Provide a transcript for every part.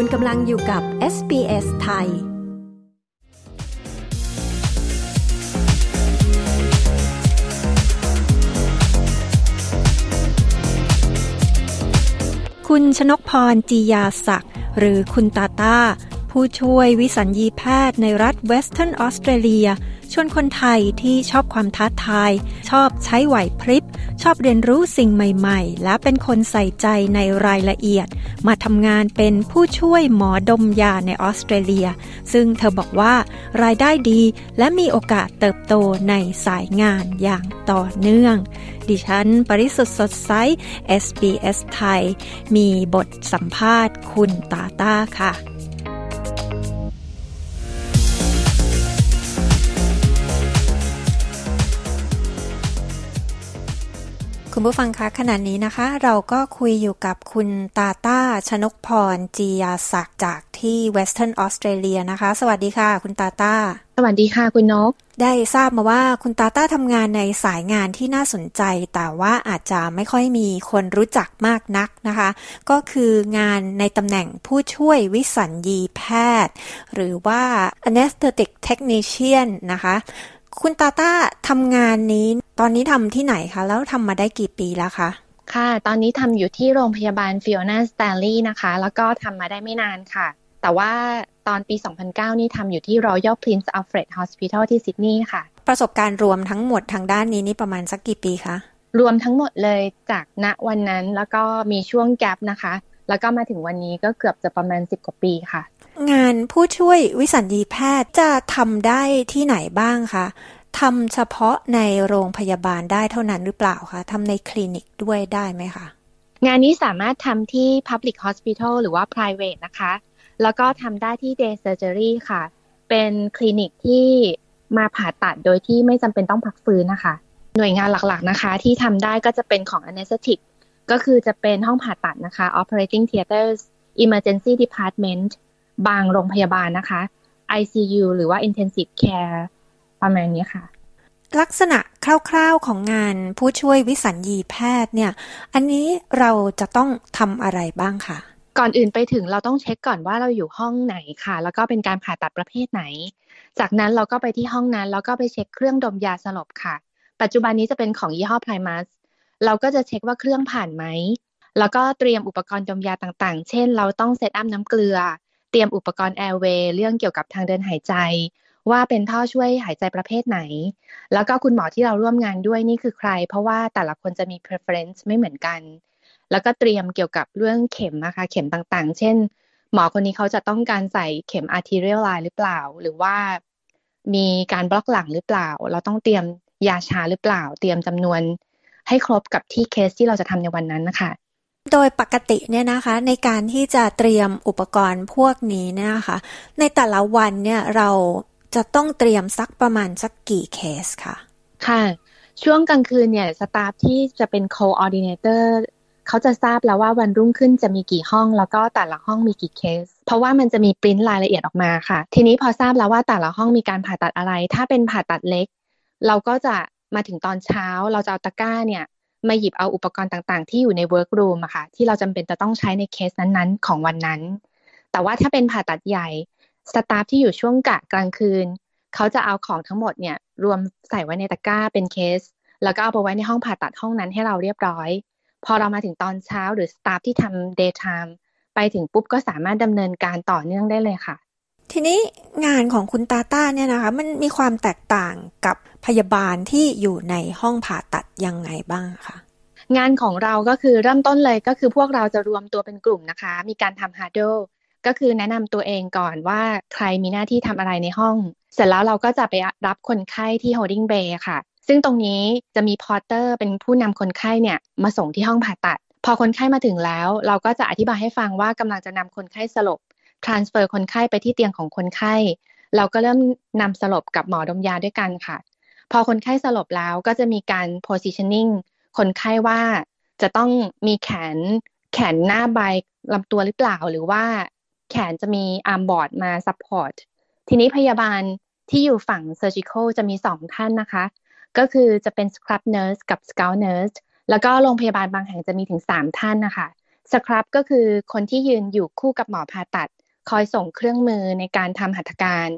คุณกำลังอยู่กับ SBS ไทย คุณชนกพรจียาศักดิ์หรือคุณตาตาผู้ช่วยวิสัญญีแพทย์ในรัฐเวสเทิร์นออสเตรเลีย ชวนคนไทยที่ชอบความท้าทาย ชอบใช้ไหวพริบ ชอบเรียนรู้สิ่งใหม่ๆ และเป็นคนใส่ใจในรายละเอียด มาทำงานเป็นผู้ช่วยหมอดมยาในออสเตรเลีย ซึ่งเธอบอกว่ารายได้ดี และมีโอกาสเติบโตในสายงานอย่างต่อเนื่อง ดิฉัน ปริสุทธ์สดใส SBS ไทย มีบทสัมภาษณ์คุณตาตาค่ะ คุณผู้ฟังคะขณะนี้นะคะ เราก็คุยอยู่กับคุณตาต้าชนกพรจียาศักจากที่เวสเทิร์นออสเตรเลียนะคะ สวัสดีค่ะ คุณตาต้าสวัสดีค่ะคุณนก ได้ทราบมาว่าคุณตาต้าทำงานในสายงานที่น่าสนใจ แต่ว่าอาจจะไม่ค่อยมีคนรู้จักมากนักนะคะ ก็คืองานในตำแหน่งผู้ช่วยวิสัญญีแพทย์ หรือว่า anesthetic technician นะคะ คุณตาต้าทำงานนี้ ตอนนี้ทำที่ไหนคะ แล้วทำมาได้กี่ปีแล้วคะค่ะ ตอนนี้ทำอยู่ที่โรงพยาบาลฟิโอนาสแตลลี่นะคะ แล้วก็ทำมาได้ไม่นานค่ะ แต่ว่าตอนปี 2009 นี่ทำอยู่ที่ Royal Prince Alfred Hospital ที่ซิดนีย์ค่ะ ประสบการณ์รวมทั้งหมดทางด้านนี้นี่ประมาณสักกี่ปีคะ รวมทั้งหมดเลยจากณวันนั้นแล้วก็มีช่วงแกลบนะคะ แล้วก็มาถึงวันนี้ก็เกือบจะประมาณ 10 กว่าปีค่ะ งานผู้ช่วยวิสัญญีแพทย์จะทำได้ที่ไหนบ้างคะ ทำเฉพาะในโรงพยาบาลได้เท่านั้นหรือเปล่าคะทำในคลินิกด้วยได้ไหมคะ งานนี้สามารถทำที่ Public Hospital หรือว่า private นะคะ แล้วก็ทำได้ที่ Day Surgery ค่ะ เป็นคลินิกที่มาผ่าตัดโดยที่ไม่จำเป็นต้องพักฟื้นนะคะ หน่วยงานหลักๆนะคะ ที่ทำได้ก็จะเป็นของ anesthetic ก็คือจะเป็นห้องผ่าตัดนะคะ operating theaters emergency department บางโรงพยาบาลนะคะ ICU หรือว่า intensive care ประมาณนี้ค่ะ ลักษณะคร่าวๆของงานผู้ช่วยวิสัญญีแพทย์เนี่ย อันนี้เราจะต้องทำอะไรบ้างคะก่อนอื่นไปถึงเราต้องเช็คก่อนว่าเราอยู่ห้องไหนค่ะ แล้วก็เป็นการผ่าตัดประเภทไหน จากนั้นเราก็ไปที่ห้องนั้น แล้วก็ไปเช็คเครื่องดมยาสลบค่ะ ปัจจุบันนี้จะเป็นของยี่ห้อไพรมัสเราก็จะเช็คว่าเครื่องผ่านไหมแล้วก็เตรียมอุปกรณ์ดมยาต่างๆ เช่น เราต้อง set up น้ำเกลือ เตรียมอุปกรณ์ airway เรื่องเกี่ยวกับทางเดินหายใจ ว่าเป็นท่อช่วยหายใจประเภทไหน แล้วก็คุณหมอที่เราร่วมงานด้วยนี่คือใคร เพราะว่าแต่ละคนจะมี preference ไม่เหมือนกัน แล้วก็เตรียมเกี่ยวกับเรื่องเข็มนะคะ เข็มต่างๆ เช่น หมอคนนี้เขาจะต้องการใส่เข็ม arterial line หรือเปล่า หรือว่ามีการบล็อกหลังหรือเปล่า เราต้องเตรียมยาชาหรือเปล่า เตรียมจำนวนให้ครบกับที่เคสที่เราจะทำในวันนั้นนะคะ โดยปกติเนี่ยนะคะในการที่จะเตรียมอุปกรณ์พวกนี้เนี่ยนะคะในแต่ละวันเนี่ยเรา จะต้องเตรียมสักประมาณสักกี่เคสค่ะ ค่ะ ช่วงกลางคืนเนี่ย staff ที่จะเป็น co-ordinator เขาจะทราบแล้วว่าวันรุ่งขึ้นจะมีกี่ห้อง แล้วก็แต่ละห้องมีกี่เคส เพราะว่ามันจะมีปริ้นรายละเอียดออกมาค่ะ ทีนี้พอทราบแล้วว่าแต่ละห้องมีการผ่าตัดอะไร ถ้าเป็นผ่าตัดเล็ก เราก็จะมาถึงตอนเช้า เราจะเอาตะกร้าเนี่ยมาหยิบเอาอุปกรณ์ต่างๆ ที่อยู่ใน workroom อะค่ะที่เราจำเป็นจะต้องใช้ในเคสนั้นๆ ของวันนั้น แต่ว่าถ้าเป็นผ่าตัดใหญ่ staff ที่อยู่ช่วงกะกลางคืน เขาจะเอาของทั้งหมดเนี่ยรวมใส่ไว้ในตะกร้าเป็นเคส แล้วก็เอาไปไว้ในห้องผ่าตัดห้องนั้นให้เราเรียบร้อย พอเรามาถึงตอนเช้าหรือ staff ที่ทำ daytime ไปถึงปุ๊บก็สามารถดำเนินการต่อเนื่องได้เลยค่ะ ทีนี้งานของคุณตาต้าเนี่ยนะคะ มันมีความแตกต่างกับพยาบาลที่อยู่ในห้องผ่าตัดยังไงบ้างคะงานของเราก็คือเริ่มต้นเลยก็คือพวกเราจะรวมตัวเป็นกลุ่มนะคะ มีการทำ huddle ก็คือแนะนำตัวเองก่อนว่าใครมีหน้าที่ทำอะไรในห้อง เสร็จแล้วเราก็จะไปรับคนไข้ที่ holding bay ค่ะ ซึ่งตรงนี้จะมี porter เป็นผู้นำคนไข้เนี่ยมาส่งที่ห้องผ่าตัด พอคนไข้มาถึงแล้ว เราก็จะอธิบายให้ฟังว่ากำลังจะนำคนไข้สลบ transfer คนไข้ไปที่เตียงของคนไข้ เราก็เริ่มนำสลบกับหมอดมยาด้วยกันค่ะ พอคนไข้สลบแล้วก็จะมีการ positioning คนไข้ว่าจะต้องมีแขนแขนหน้าใบลำตัวหรือเปล่าหรือว่า แขนจะมี arm board มา support ทีนี้พยาบาลที่อยู่ฝั่ง surgical จะมีสองท่านนะคะ ก็คือจะเป็น scrub nurse กับ scout nurse แล้วก็โรงพยาบาลบางแห่งจะมีถึงสามท่านนะคะscrub ก็คือคนที่ยืนอยู่คู่กับหมอผ่าตัด คอยส่งเครื่องมือในการทำหัตถการ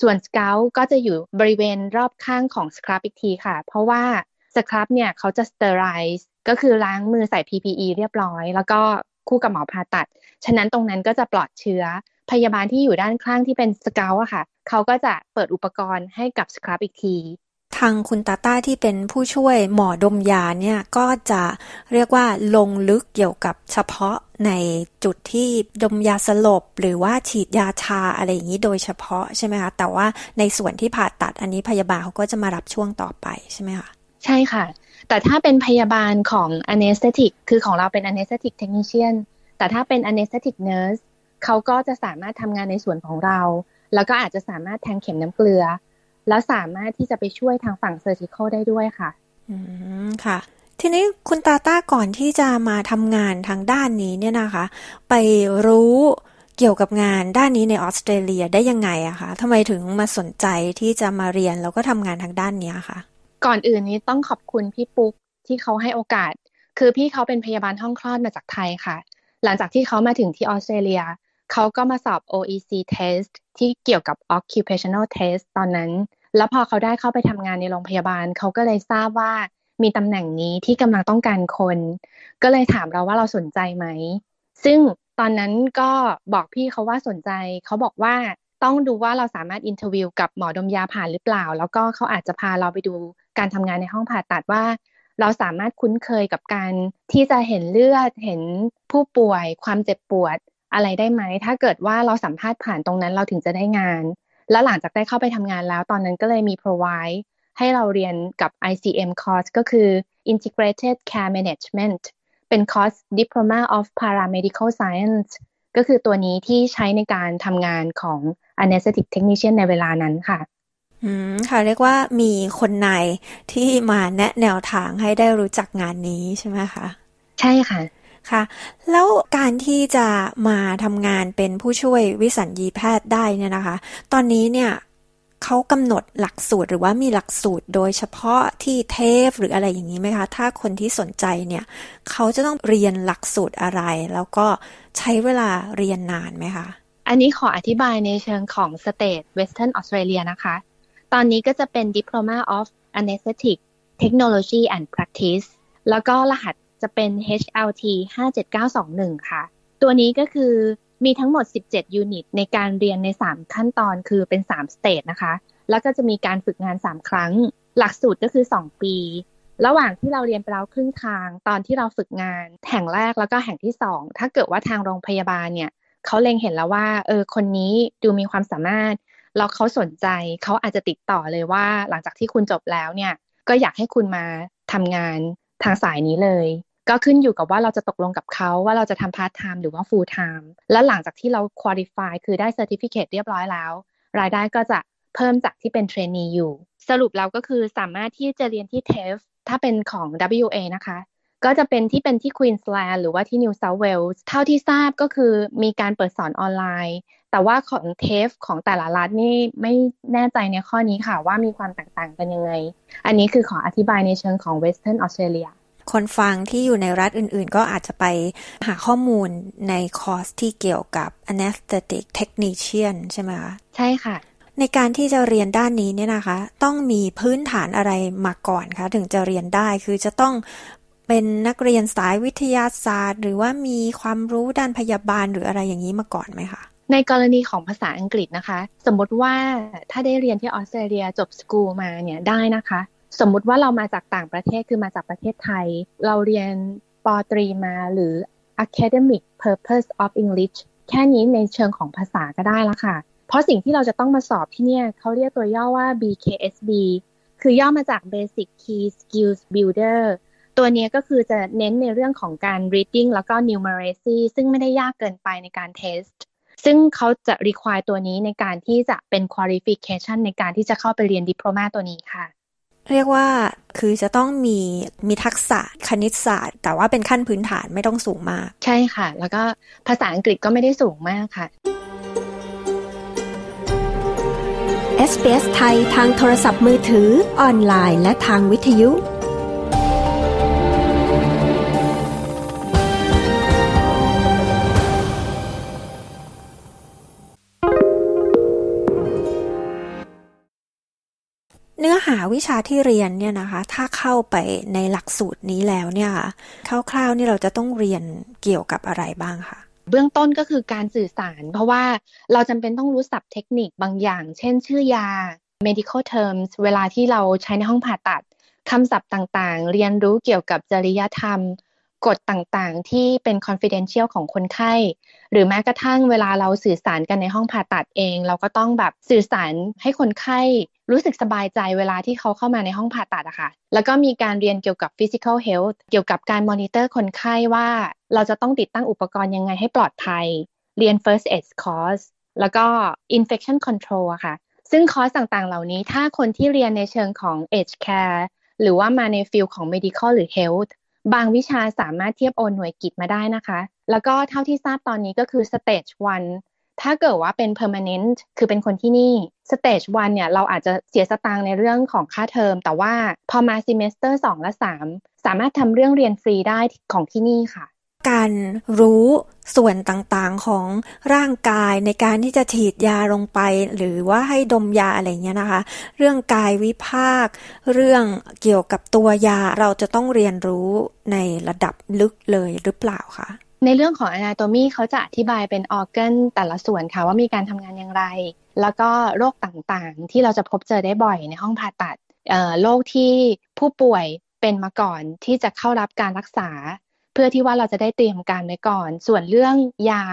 ส่วน scout ก็จะอยู่บริเวณรอบข้างของ scrub อีกทีค่ะ เพราะว่า scrub เนี่ยเขาจะ sterilize ก็คือล้างมือใส่ PPE เรียบร้อย แล้วก็คู่กับหมอผ่าตัด ฉะนั้นตรงนั้นก็จะปลอดเชื้อ พยาบาลที่อยู่ด้านข้างที่เป็น scout อะค่ะ เขาก็จะเปิดอุปกรณ์ให้กับ scrub อีกที ทางคุณตาต้าที่เป็นผู้ช่วยหมอดมยาเนี่ยก็จะเรียกว่าลงลึกเกี่ยวกับเฉพาะในจุดที่ดมยาสลบ หรือว่าฉีดยาชาอะไรอย่างนี้โดยเฉพาะใช่ไหมคะแต่ว่าในส่วนที่ผ่าตัดอันนี้พยาบาลเขาก็จะมารับช่วงต่อไปใช่ไหมคะใช่ค่ะ แต่ถ้าเป็นพยาบาลของ anesthetic คือของเราเป็น anesthetic technician แต่ถ้าเป็น anesthetic nurse เขาก็จะสามารถทำงานในส่วนของเรา แล้วก็อาจจะสามารถแทงเข็มน้ำเกลือ แล้วสามารถที่จะไปช่วยทางฝั่ง surgical ได้ด้วยค่ะ อืม ค่ะ ทีนี้คุณตาต้าก่อนที่จะมาทำงานทางด้านนี้เนี่ยนะคะ ไปรู้เกี่ยวกับงานด้านนี้ในออสเตรเลียได้ยังไงอะคะทำไมถึงมาสนใจที่จะมาเรียนแล้วก็ทำงานทางด้านนี้คะก่อนอื่นนี้ต้องขอบคุณพี่ปุ๊กที่เขาให้โอกาส คือพี่เขาเป็นพยาบาลห้องคลอดมาจากไทยค่ะ หลังจากที่เขามาถึงที่ออสเตรเลียเขาก็มาสอบ OEC test ที่เกี่ยวกับ occupational test ตอนนั้น แล้วพอเขาได้เข้าไปทำงานในโรงพยาบาล เขาก็เลยทราบว่ามีตำแหน่งนี้ที่กำลังต้องการคน ก็เลยถามเราว่าเราสนใจไหม ซึ่งตอนนั้นก็บอกพี่เขาว่าสนใจ เขาบอกว่าต้องดูว่าเราสามารถอินเทอร์วิวกับหมอดมยาผ่านหรือเปล่า แล้วก็เขาอาจจะพาเราไปดูการทำงานในห้องผ่าตัดว่า เราสามารถคุ้นเคยกับการที่จะเห็นเลือด เห็นผู้ป่วย ความเจ็บปวดอะไรได้ไหม ถ้าเกิดว่าเราสัมภาษณ์ผ่านตรงนั้นเราถึงจะได้งาน แล้วหลังจากได้เข้าไปทำงานแล้ว ตอนนั้นก็เลยมี provide ให้เราเรียนกับ ICM course ก็คือ Integrated Care Management เป็นคอร์ส Diploma of Paramedical Science ก็คือตัวนี้ที่ใช้ในการทำงานของ anesthetic technician ในเวลานั้นค่ะ อืมค่ะเรียกว่ามีคนในที่มาแนะแนวทางให้ได้รู้จักงานนี้ใช่ไหมคะ ใช่ค่ะค่ะ แล้วการที่จะมาทำงานเป็นผู้ช่วยวิสัญญีแพทย์ได้เนี่ยนะคะ ตอนนี้เนี่ยเขากำหนดหลักสูตรหรือว่ามีหลักสูตรโดยเฉพาะที่เทฟหรืออะไรอย่างนี้ไหมคะ ถ้าคนที่สนใจเนี่ยเขาจะต้องเรียนหลักสูตรอะไร แล้วก็ใช้เวลาเรียนนานไหมคะ อันนี้ขออธิบายในเชิงของ State Western Australia นะคะ ตอนนี้ก็จะเป็น Diploma of Anesthetic Technology and Practice แล้วก็รหัสจะเป็น HLT 57921 ค่ะ ตัวนี้ก็คือมีทั้งหมด 17 ยูนิต ในการเรียนใน 3 ขั้นตอนคือเป็น 3 สเตจนะคะ แล้วก็จะมีการฝึกงาน 3 ครั้ง หลักสูตรก็คือ 2 ปี ระหว่างที่เราเรียนไปแล้วครึ่งทาง ตอนที่เราฝึกงานแห่งแรกแล้วก็แห่งที่ 2 ถ้าเกิดว่าทางโรงพยาบาลเนี่ยเขาเล็งเห็นแล้วว่า เออ คนนี้ดูมีความสามารถ แล้วเขาสนใจเขาอาจจะติดต่อเลยว่า หลังจากที่คุณจบแล้วเนี่ย ก็อยากให้คุณมาทำงานทางสายนี้เลย ก็ขึ้นอยู่กับว่าเราจะตกลงกับเขาว่าเราจะทำพาร์ทไทม์หรือว่า full-time และหลังจากที่เรา qualify คือได้ certificate เรียบร้อยแล้ว รายได้ก็จะเพิ่มจากที่เป็น trainee อยู่ สรุปแล้วก็คือสามารถที่จะเรียนที่ TAFE ถ้าเป็นของ WA นะคะ ก็จะเป็นที่เป็นที่ควีนส์แลนด์หรือว่าที่นิวเซาท์เวลส์เท่าที่ทราบก็คือมีการเปิดสอนออนไลน์ แต่ว่าของ TAFE ของแต่ละรัฐนี่ไม่แน่ใจในข้อนี้ค่ะ ว่ามีความแตกต่างกันยังไง อันนี้คือขออธิบายในเชิงของเวสเทิร์นออสเตรเลียคนฟังที่อยู่ในรัฐอื่นๆ ก็อาจจะไปหาข้อมูลในคอร์สที่เกี่ยวกับ anesthetic technician ใช่ไหมคะ ใช่ค่ะ ในการที่จะเรียนด้านนี้เนี่ยนะคะ ต้องมีพื้นฐานอะไรมาก่อนคะถึงจะเรียนได้คือจะต้องเป็นนักเรียนสายวิทยาศาสตร์ หรือว่ามีความรู้ด้านพยาบาลหรืออะไรอย่างนี้มาก่อนไหมคะ ในกรณีของภาษาอังกฤษนะคะ สมมติว่าถ้าได้เรียนที่ออสเตรเลียจบสกูลมาเนี่ยได้นะคะ สมมุติว่าเรามาจากต่างประเทศคือมาจากประเทศไทย เราเรียนปตรีมาหรือ academic purpose of English แค่นี้ในเชิงของภาษาก็ได้แล้วค่ะ เพราะสิ่งที่เราจะต้องมาสอบที่เนี่ยเขาเรียกตัวย่อว่า BKSB คือย่อมาจาก Basic Key Skills Builder ตัวนี้ก็คือจะเน้นในเรื่องของการ reading แล้วก็ numeracy ซึ่งไม่ได้ยากเกินไปในการ test ซึ่งเขาจะ require ตัวนี้ในการที่จะเป็น qualification ในการที่จะเข้าไปเรียนดิโพลมาตัวนี้ค่ะ เรียกว่าคือจะต้องมีมีทักษะคณิตศาสตร์ แต่ว่าเป็นขั้นพื้นฐานไม่ต้องสูงมาก ใช่ค่ะ แล้วก็ภาษาอังกฤษก็ไม่ได้สูงมากค่ะ SBS ไทยทางโทรศัพท์มือถือ ออนไลน์ และทางวิทยุ หาวิชาที่เรียนเนี่ยนะคะ ถ้าเข้าไปในหลักสูตรนี้แล้วเนี่ยคร่าวๆนี่เราจะต้องเรียนเกี่ยวกับอะไรบ้างคะเบื้องต้นก็คือการสื่อสาร เพราะว่าเราจำเป็นต้องรู้ศัพท์เทคนิคบางอย่าง เช่น ชื่อยา medical terms เวลาที่เราใช้ในห้องผ่าตัดคำศัพท์ต่างๆ เรียนรู้เกี่ยวกับจริยธรรม กฎต่างๆ ที่เป็น confidential ของคนไข้ หรือแม้กระทั่งเวลาเราสื่อสารกันในห้องผ่าตัดเอง เราก็ต้องแบบสื่อสารให้คนไข้รู้สึกสบายใจเวลาที่เขาเข้ามาในห้องผ่าตัดอะค่ะ แล้วก็มีการเรียนเกี่ยวกับ physical health เกี่ยวกับการมอนิเตอร์คนไข้ว่าเราจะต้องติดตั้งอุปกรณ์ยังไงให้ปลอดภัย เรียน first aid course แล้วก็ infection control อะค่ะ ซึ่งคอร์สต่างๆ เหล่านี้ถ้าคนที่เรียนในเชิงของ aged care หรือว่ามาใน field ของ medical หรือ health บางวิชาสามารถเทียบโอนหน่วยกิจมาได้นะคะ แล้วก็เท่าที่ทราบตอนนี้ก็คือ stage 1 ถ้าเกิดว่าเป็น permanent คือเป็นคนที่นี่ stage 1 เนี่ย เราอาจจะเสียสตางค์ในเรื่องของค่าเทอม แต่ว่าพอมา semester 2 และ 3 สามารถทำเรื่องเรียนฟรีได้ของที่นี่ค่ะ การรู้ ส่วนต่างๆของร่างกายในการที่จะฉีดยาลงไป หรือว่าให้ดมยาอะไรเงี้ยนะคะ เรื่องกายวิภาค เรื่องเกี่ยวกับตัวยาเราจะต้องเรียนรู้ในระดับลึกเลยหรือเปล่าคะในเรื่องของ anatomy เขาจะอธิบายเป็นออแกนแต่ละส่วนค่ะว่ามีการทำงานอย่างไร แล้วก็โรคต่างๆ ที่เราจะพบเจอได้บ่อยในห้องผ่าตัดโรคที่ผู้ป่วยเป็นมาก่อนที่จะเข้ารับการรักษา เพื่อที่ว่าเราจะได้เตรียมการไว้ก่อน ส่วนเรื่องยา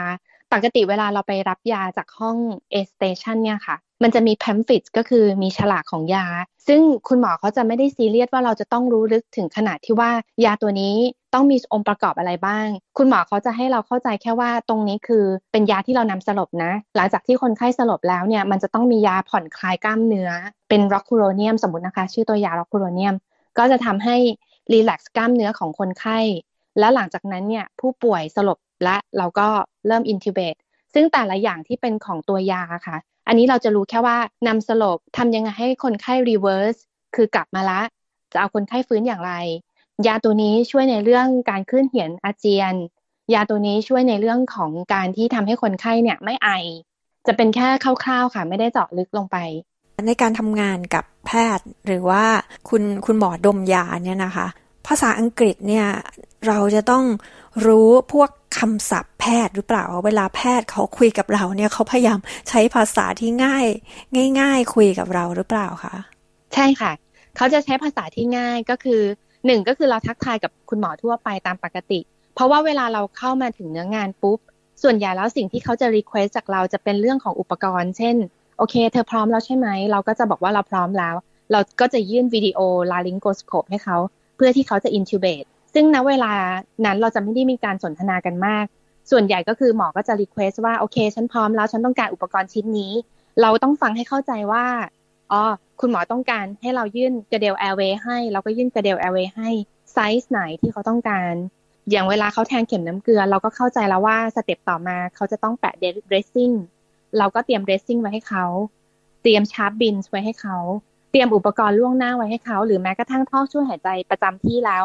ปกติเวลาเราไปรับยาจากห้อง A station เนี่ยค่ะ มันจะมีแพมฟิตก็คือมีฉลากของยา ซึ่งคุณหมอเขาจะไม่ได้ซีเรียสว่าเราจะต้องรู้ลึกถึงขนาดที่ว่ายาตัวนี้ต้องมีองค์ประกอบอะไรบ้าง คุณหมอเขาจะให้เราเข้าใจแค่ว่าตรงนี้คือเป็นยาที่เรานำสลบนะ หลังจากที่คนไข้สลบแล้วเนี่ย มันจะต้องมียาผ่อนคลายกล้ามเนื้อ เป็น rocuronium สมมตินะคะ ชื่อตัวยา rocuronium ก็จะทำให้ relax กล้ามเนื้อของคนไข้ แล้วหลังจากนั้นเนี่ยผู้ป่วยสลบและเราก็เริ่ม intubate ซึ่งแต่ละอย่างที่เป็นของตัวยาค่ะ อันนี้เราจะรู้แค่ว่านำสลบทำยังไงให้คนไข้ reverse คือกลับมาละ จะเอาคนไข้ฟื้นอย่างไร ยาตัวนี้ช่วยในเรื่องการคลื่นเหียนอาเจียน ยาตัวนี้ช่วยในเรื่องของการที่ทำให้คนไข้เนี่ยไม่ไอ จะเป็นแค่คร่าวๆค่ะ ไม่ได้เจาะลึกลงไป ในการทำงานกับแพทย์หรือว่าคุณคุณหมอดมยาเนี่ยนะคะ ภาษาอังกฤษเนี่ยเราจะต้องรู้พวกคำศัพท์แพทย์หรือเปล่า เวลาแพทย์เขาคุยกับเราเนี่ยเขาพยายามใช้ภาษาที่ง่าย ง่าย ๆ คุยกับเราหรือเปล่าคะใช่ค่ะ เขาจะใช้ภาษาที่ง่ายก็คือหนึ่งก็คือเราทักทายกับคุณหมอทั่วไปตามปกติ เพราะว่าเวลาเราเข้ามาถึงเนื้องานปุ๊บ ส่วนใหญ่แล้วสิ่งที่เขาจะ request จากเราจะเป็นเรื่องของอุปกรณ์ เช่น โอเค เธอพร้อมแล้วใช่ไหม เราก็จะบอกว่าเราพร้อมแล้ว เราก็จะยื่น video laryngoscope ให้เขา เพื่อที่เขาจะ intubate ซึ่งณเวลานั้นเราจะไม่ได้มีการสนทนากันมาก ส่วนใหญ่ก็คือหมอก็จะ request ว่าโอเค ฉันพร้อมแล้วฉันต้องการอุปกรณ์ชิ้นนี้ เราต้องฟังให้เข้าใจว่าอ๋อคุณหมอต้องการให้เรายื่น Guedel airway ให้เราก็ยื่น Guedel airway ให้ไซส์ไหนที่เขาต้องการ อย่างเวลาเขาแทงเข็มน้ำเกลือ เราก็เข้าใจแล้วว่า step ต่อมาเขาจะต้องแปะ dressing เราก็เตรียม dressing ไว้ให้เขา เตรียม sharps bin ไว้ให้เขา เตรียมอุปกรณ์ล่วงหน้าไว้ให้เขา หรือแม้กระทั่งท่อช่วยหายใจประจำที่แล้ว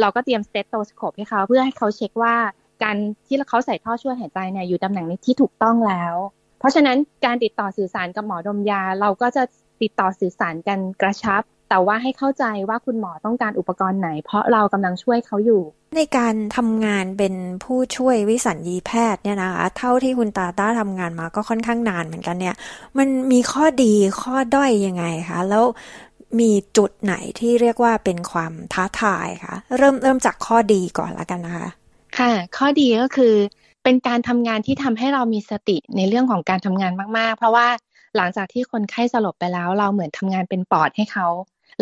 เราก็เตรียม stethoscope ให้เขาเพื่อให้เขาเช็คว่าการที่เขาใส่ท่อช่วยหายใจเนี่ยอยู่ตำแหน่งที่ถูกต้องแล้ว เพราะฉะนั้นการติดต่อสื่อสารกับหมอดมยา เราก็จะติดต่อสื่อสารกันกระชับ แต่ว่าให้เข้าใจว่าคุณหมอต้องการอุปกรณ์ไหน เพราะเรากำลังช่วยเขาอยู่ ในการทำงานเป็นผู้ช่วยวิสัญญีแพทย์เนี่ยนะคะเท่าที่คุณตาต้าทำงานมาก็ค่อนข้างนานเหมือนกันเนี่ย มันมีข้อดีข้อด้อยยังไงคะแล้วมีจุดไหนที่เรียกว่าเป็นความท้าทายคะเริ่มเริ่มจากข้อดีก่อนละกันนะคะ ค่ะ ข้อดีก็คือ เป็นการทำงานที่ทำให้เรามีสติในเรื่องของการทำงานมาก ๆ เพราะว่าหลังจากที่คนไข้สลบไปแล้ว เราเหมือนทำงานเป็นปอดให้เขา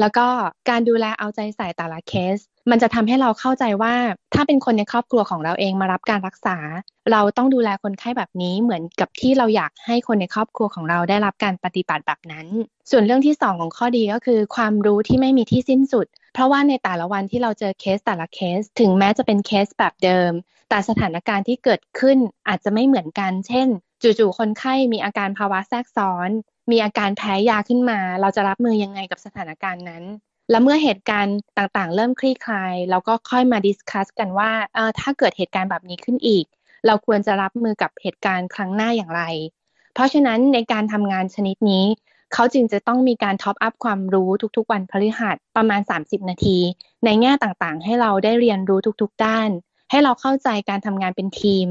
แล้วก็การดูแลเอาใจใส่แต่ละเคส มันจะทำให้เราเข้าใจว่า ถ้าเป็นคนในครอบครัวของเราเองมารับการรักษา เราต้องดูแลคนไข้แบบนี้เหมือนกับที่เราอยากให้คนในครอบครัวของเราได้รับการปฏิบัติแบบนั้น ส่วนเรื่องที่ 2 ของข้อดีก็คือ ความรู้ที่ไม่มีที่สิ้นสุด เพราะว่าในแต่ละวันที่เราเจอเคสแต่ละเคส ถึงแม้จะเป็นเคสแบบเดิม แต่สถานการณ์ที่เกิดขึ้นอาจจะไม่เหมือนกัน เช่น จู่ๆคนไข้มีอาการภาวะแทรกซ้อน มีอาการแพ้ยาขึ้นมา เราจะรับมือยังไงกับสถานการณ์นั้น แล้วเมื่อเหตุการณ์ต่างๆ เริ่มคลี่คลายเราก็ค่อยมา discuss กันว่าเออถ้าเกิดเหตุการณ์แบบนี้ขึ้นอีก เราควรจะรับมือกับเหตุการณ์ครั้งหน้าอย่างไร เพราะฉะนั้นในการทำงานชนิดนี้เขาจึงจะต้องมีการ top up ความรู้ทุกๆ วันพฤหัสประมาณ 30 นาที ในแง่ต่างๆ ให้เราได้เรียนรู้ทุกๆ ด้าน ให้เราเข้าใจการทำงานเป็นทีม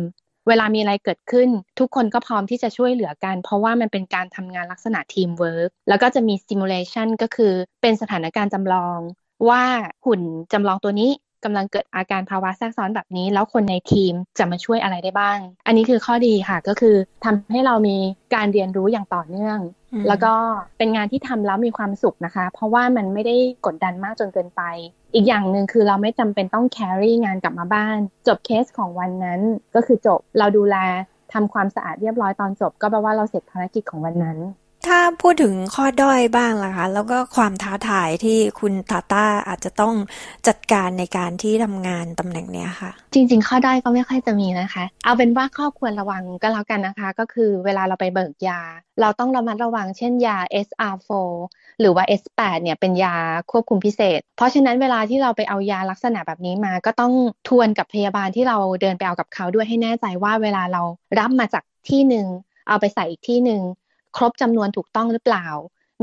เวลามีอะไรเกิดขึ้น ทุกคนก็พร้อมที่จะช่วยเหลือกัน เพราะว่ามันเป็นการทำงานลักษณะทีมเวิร์กแล้วก็จะมี simulation ก็คือเป็นสถานการณ์จำลองว่าหุ่นจำลองตัวนี้ กำลังเกิดอาการภาวะแทรกซ้อนแบบนี้ แล้วคนในทีมจะมาช่วยอะไรได้บ้าง อันนี้คือข้อดีค่ะก็คือทำให้เรามีการเรียนรู้อย่างต่อเนื่อง แล้วก็เป็นงานที่ทำแล้วมีความสุขนะคะ เพราะว่ามันไม่ได้กดดันมากจนเกินไป อีกอย่างหนึ่งคือเราไม่จำเป็นต้องแครี่งานกลับมาบ้าน จบเคสของวันนั้นก็คือจบเราดูแลทำความสะอาดเรียบร้อยตอนจบ ก็แปลว่าเราเสร็จภารกิจของวันนั้น ถ้าพูดถึงข้อด้อยบ้างล่ะคะ แล้วก็ความท้าทายที่คุณตาต้าอาจจะต้องจัดการในการที่ทำงานตำแหน่งเนี้ยค่ะ จริง ๆ ข้อด้อยก็ไม่ค่อยจะมีนะคะ เอาเป็นว่าข้อควรระวังก็แล้วกันนะคะ ก็คือเวลาเราไปเบิกยา เราต้องระมัดระวังเช่นยา SR4 หรือว่า S8 เนี่ยเป็นยาควบคุมพิเศษ เพราะฉะนั้นเวลาที่เราไปเอายาลักษณะแบบนี้มา ก็ต้องทวนกับพยาบาลที่เราเดินไปเอากับเขาด้วยให้แน่ใจว่าเวลาเรารับมาจากที่หนึ่งเอาไปใส่อีกที่หนึ่ง ครบจำนวนถูกต้องหรือเปล่า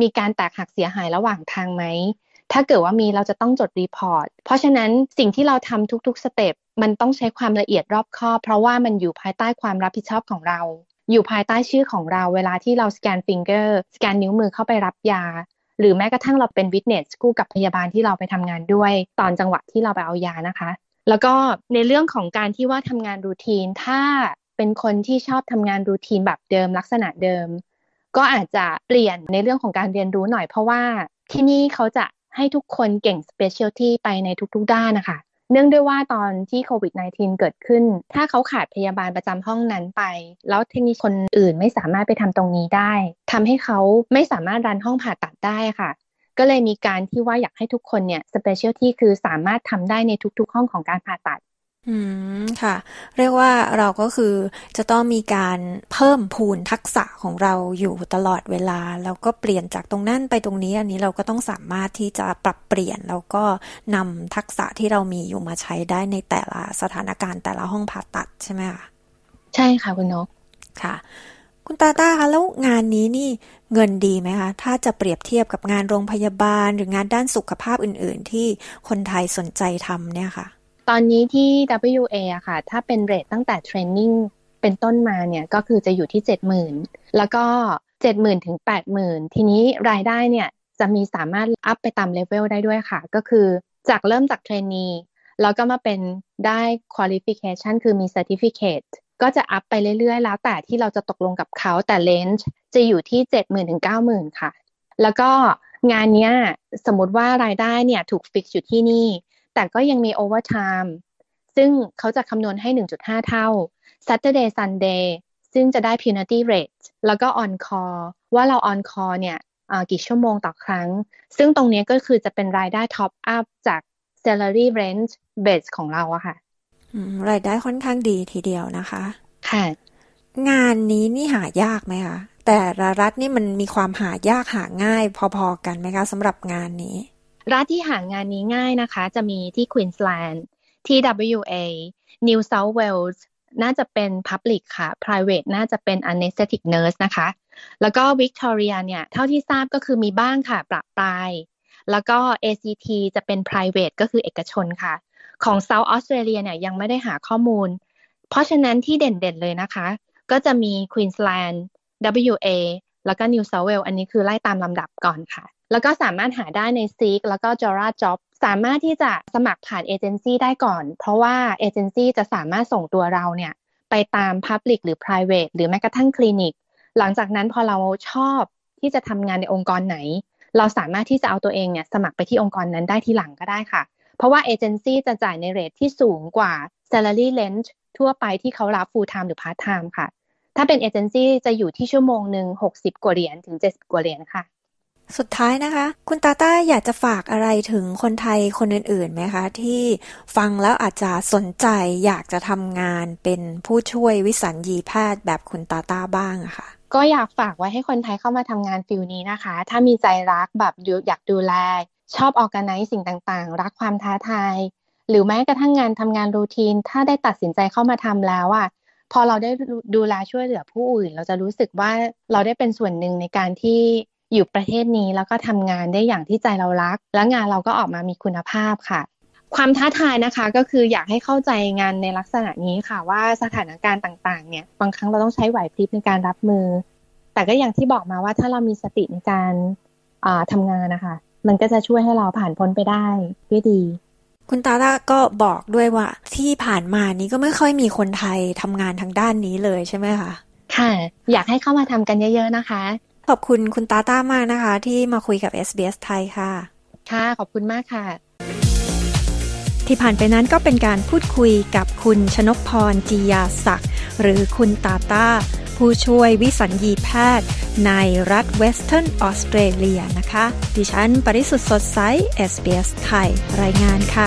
มีการแตกหักเสียหายระหว่างทางไหม ถ้าเกิดว่ามีเราจะต้องจด report เพราะฉะนั้นสิ่งที่เราทำทุกๆ step มันต้องใช้ความละเอียดรอบคอบ เพราะว่ามันอยู่ภายใต้ความรับผิดชอบของเรา อยู่ภายใต้ชื่อของเราเวลาที่เราสแกน finger สแกนนิ้วมือเข้าไปรับยา หรือแม้กระทั่งเราเป็น witness คู่กับพยาบาลที่เราไปทำงานด้วย ตอนจังหวะที่เราไปเอายานะคะ แล้วก็ในเรื่องของการที่ว่าทำงาน routine ถ้าเป็นคนที่ชอบทำงาน routine แบบเดิมลักษณะเดิม ก็อาจจะเปลี่ยนในเรื่องของการเรียนรู้หน่อยเพราะว่าที่นี่เขาจะให้ทุกคนเก่ง specialty ไปในทุกๆด้านนะคะ เนื่องด้วยว่าตอนที่โควิด -19 เกิดขึ้น ถ้าเขาขาดพยาบาลประจำห้องนั้นไป แล้วเทคนิคคนอื่นไม่สามารถไปทำตรงนี้ได้ทำให้เขาไม่สามารถ run ห้องผ่าตัดได้ค่ะ ก็เลยมีการที่ว่าอยากให้ทุกคนเนี่ย specialty คือสามารถทำได้ในทุกๆห้องของการผ่าตัด อืม ค่ะ เรียกว่าเราก็คือจะต้องมีการเพิ่มพูนทักษะของเราอยู่ตลอดเวลา แล้วก็เปลี่ยนจากตรงนั้นไปตรงนี้ อันนี้เราก็ต้องสามารถที่จะปรับเปลี่ยน แล้วก็นำทักษะที่เรามีอยู่มาใช้ได้ในแต่ละสถานการณ์แต่ละห้องผ่าตัดใช่ไหมคะใช่ค่ะคุณนกค่ะ คุณตาตาคะแล้วงานนี้นี่เงินดีไหมคะ ถ้าจะเปรียบเทียบกับงานโรงพยาบาล หรืองานด้านสุขภาพอื่น ๆ ที่คนไทยสนใจทำเนี่ยค่ะ ตอนนี้ที่ WA อะค่ะ ถ้าเป็น rate ตั้งแต่ training เป็นต้นมาเนี่ยก็คือจะอยู่ที่ 70,000 แล้วก็70,000ถึง80,000 ทีนี้รายได้เนี่ยจะมีสามารถ up ไปตาม level ได้ด้วยค่ะ ก็คือจากเริ่มจาก trainee แล้วก็มาเป็นได้ qualification คือมี certificate ก็จะ up ไปเรื่อยๆ แล้วแต่ที่เราจะตกลงกับเขาแต่ range จะอยู่ที่ 70,000ถึง90,000 ค่ะ แล้วก็งานนี้สมมติว่ารายได้เนี่ยถูก fix อยู่ที่นี่ แต่ก็ยังมี overtime ซึ่งเขาจะคำนวณให้ 1.5 เท่า Saturday Sunday ซึ่งจะได้ penalty rate แล้วก็ on call ว่าเรา on call เนี่ยกี่ชั่วโมงต่อครั้ง ซึ่งตรงนี้ก็คือจะเป็นรายได้ top up จาก salary range base ของเราอะค่ะรายได้ค่อนข้างดีทีเดียวนะคะ ค่ะ งานนี้นี่หายากไหมคะแต่ละรัฐนี่มันมีความหายากหาง่ายพอๆกันไหมคะสำหรับงานนี้ รัฐที่หางานนี้ง่ายนะคะ จะมีที่ควีนสแลนด์ที่ WA New South Wales น่าจะเป็น Public ค่ะ Private น่าจะเป็น Anesthetic Nurse นะคะ แล้วก็ Victoria เนี่ยเท่าที่ทราบก็คือมีบ้างค่ะปรับปลาย แล้วก็ ACT จะเป็น private ก็คือเอกชนค่ะ ของ South Australia เนี่ยยังไม่ได้หาข้อมูล เพราะฉะนั้นที่เด่นๆเลยนะคะ ก็จะมี Queensland WA แล้วก็ New South Wales อันนี้คือไล่ตามลำดับก่อนค่ะ แล้วก็สามารถหาได้ใน Seek แล้วก็ Jora Job สามารถที่จะสมัครผ่านเอเจนซี่ได้ก่อน เพราะว่าเอเจนซี่จะสามารถส่งตัวเราเนี่ยไปตาม Public หรือ Private หรือแม้กระทั่งคลินิก หลังจากนั้นพอเราชอบที่จะทำงานในองค์กรไหน เราสามารถที่จะเอาตัวเองเนี่ยสมัครไปที่องค์กรนั้นได้ทีหลังก็ได้ค่ะ เพราะว่าเอเจนซี่จะจ่ายในเรทที่สูงกว่า salary range ทั่วไปที่เขารับ full time หรือ part time ค่ะ ถ้าเป็นเอเจนซี่จะอยู่ที่ชั่วโมงหนึ่ง60 กว่าเหรียญถึง 70 กว่าเหรียญค่ะ สุดท้ายนะคะ คุณตาต้าอยากจะฝากอะไรถึงคนไทยคนอื่นๆไหมคะ ที่ฟังแล้วอาจจะสนใจอยากจะทำงานเป็นผู้ช่วยวิสัญญีแพทย์แบบคุณตาต้าบ้างอะคะ่ะก็อยากฝากไว้ให้คนไทยเข้ามาทำงานฟิลนี้นะคะ ถ้ามีใจรักแบบอยากดูแล ชอบออกกันไนสิ่งต่างๆ รักความท้าทาย หรือแม้กระทั่งงานทำงานรูทีน ถ้าได้ตัดสินใจเข้ามาทำแล้วอะพอเราได้ดูแลช่วยเหลือผู้อื่น เราจะรู้สึกว่าเราได้เป็นส่วนหนึ่งในการที่ อยู่ประเทศนี้แล้วก็ทำงานได้อย่างที่ใจเรารัก และงานเราก็ออกมามีคุณภาพค่ะ ความท้าทายนะคะก็คืออยากให้เข้าใจงานในลักษณะนี้ค่ะว่าสถานการณ์ต่างๆ เนี่ยบางครั้งเราต้องใช้ไหวพริบในการรับมือ แต่ก็อย่างที่บอกมาว่าถ้าเรามีสติในการทำงานนะคะ มันก็จะช่วยให้เราผ่านพ้นไปได้ด้วยดีคุณตาตาก็บอกด้วยว่า ที่ผ่านมานี้ก็ไม่ค่อยมีคนไทยทำงานทางด้านนี้เลยใช่ไหมคะ ค่ะ อยากให้เข้ามาทำกันเยอะ ๆนะคะ ขอบคุณคุณตาต้ามากนะคะ ที่มาคุยกับ SBS ไทยค่ะ ค่ะ ขอบคุณมากค่ะ ที่ผ่านไปนั้นก็เป็นการพูดคุยกับคุณชนกพรจียาศักดิ์หรือคุณตาต้า ผู้ช่วยวิสัญญีแพทย์ ในรัฐเวสเทิร์นออสเตรเลียนะคะ ดิฉันปริสุทธ์สดใส SBS ไทย รายงานค่ะ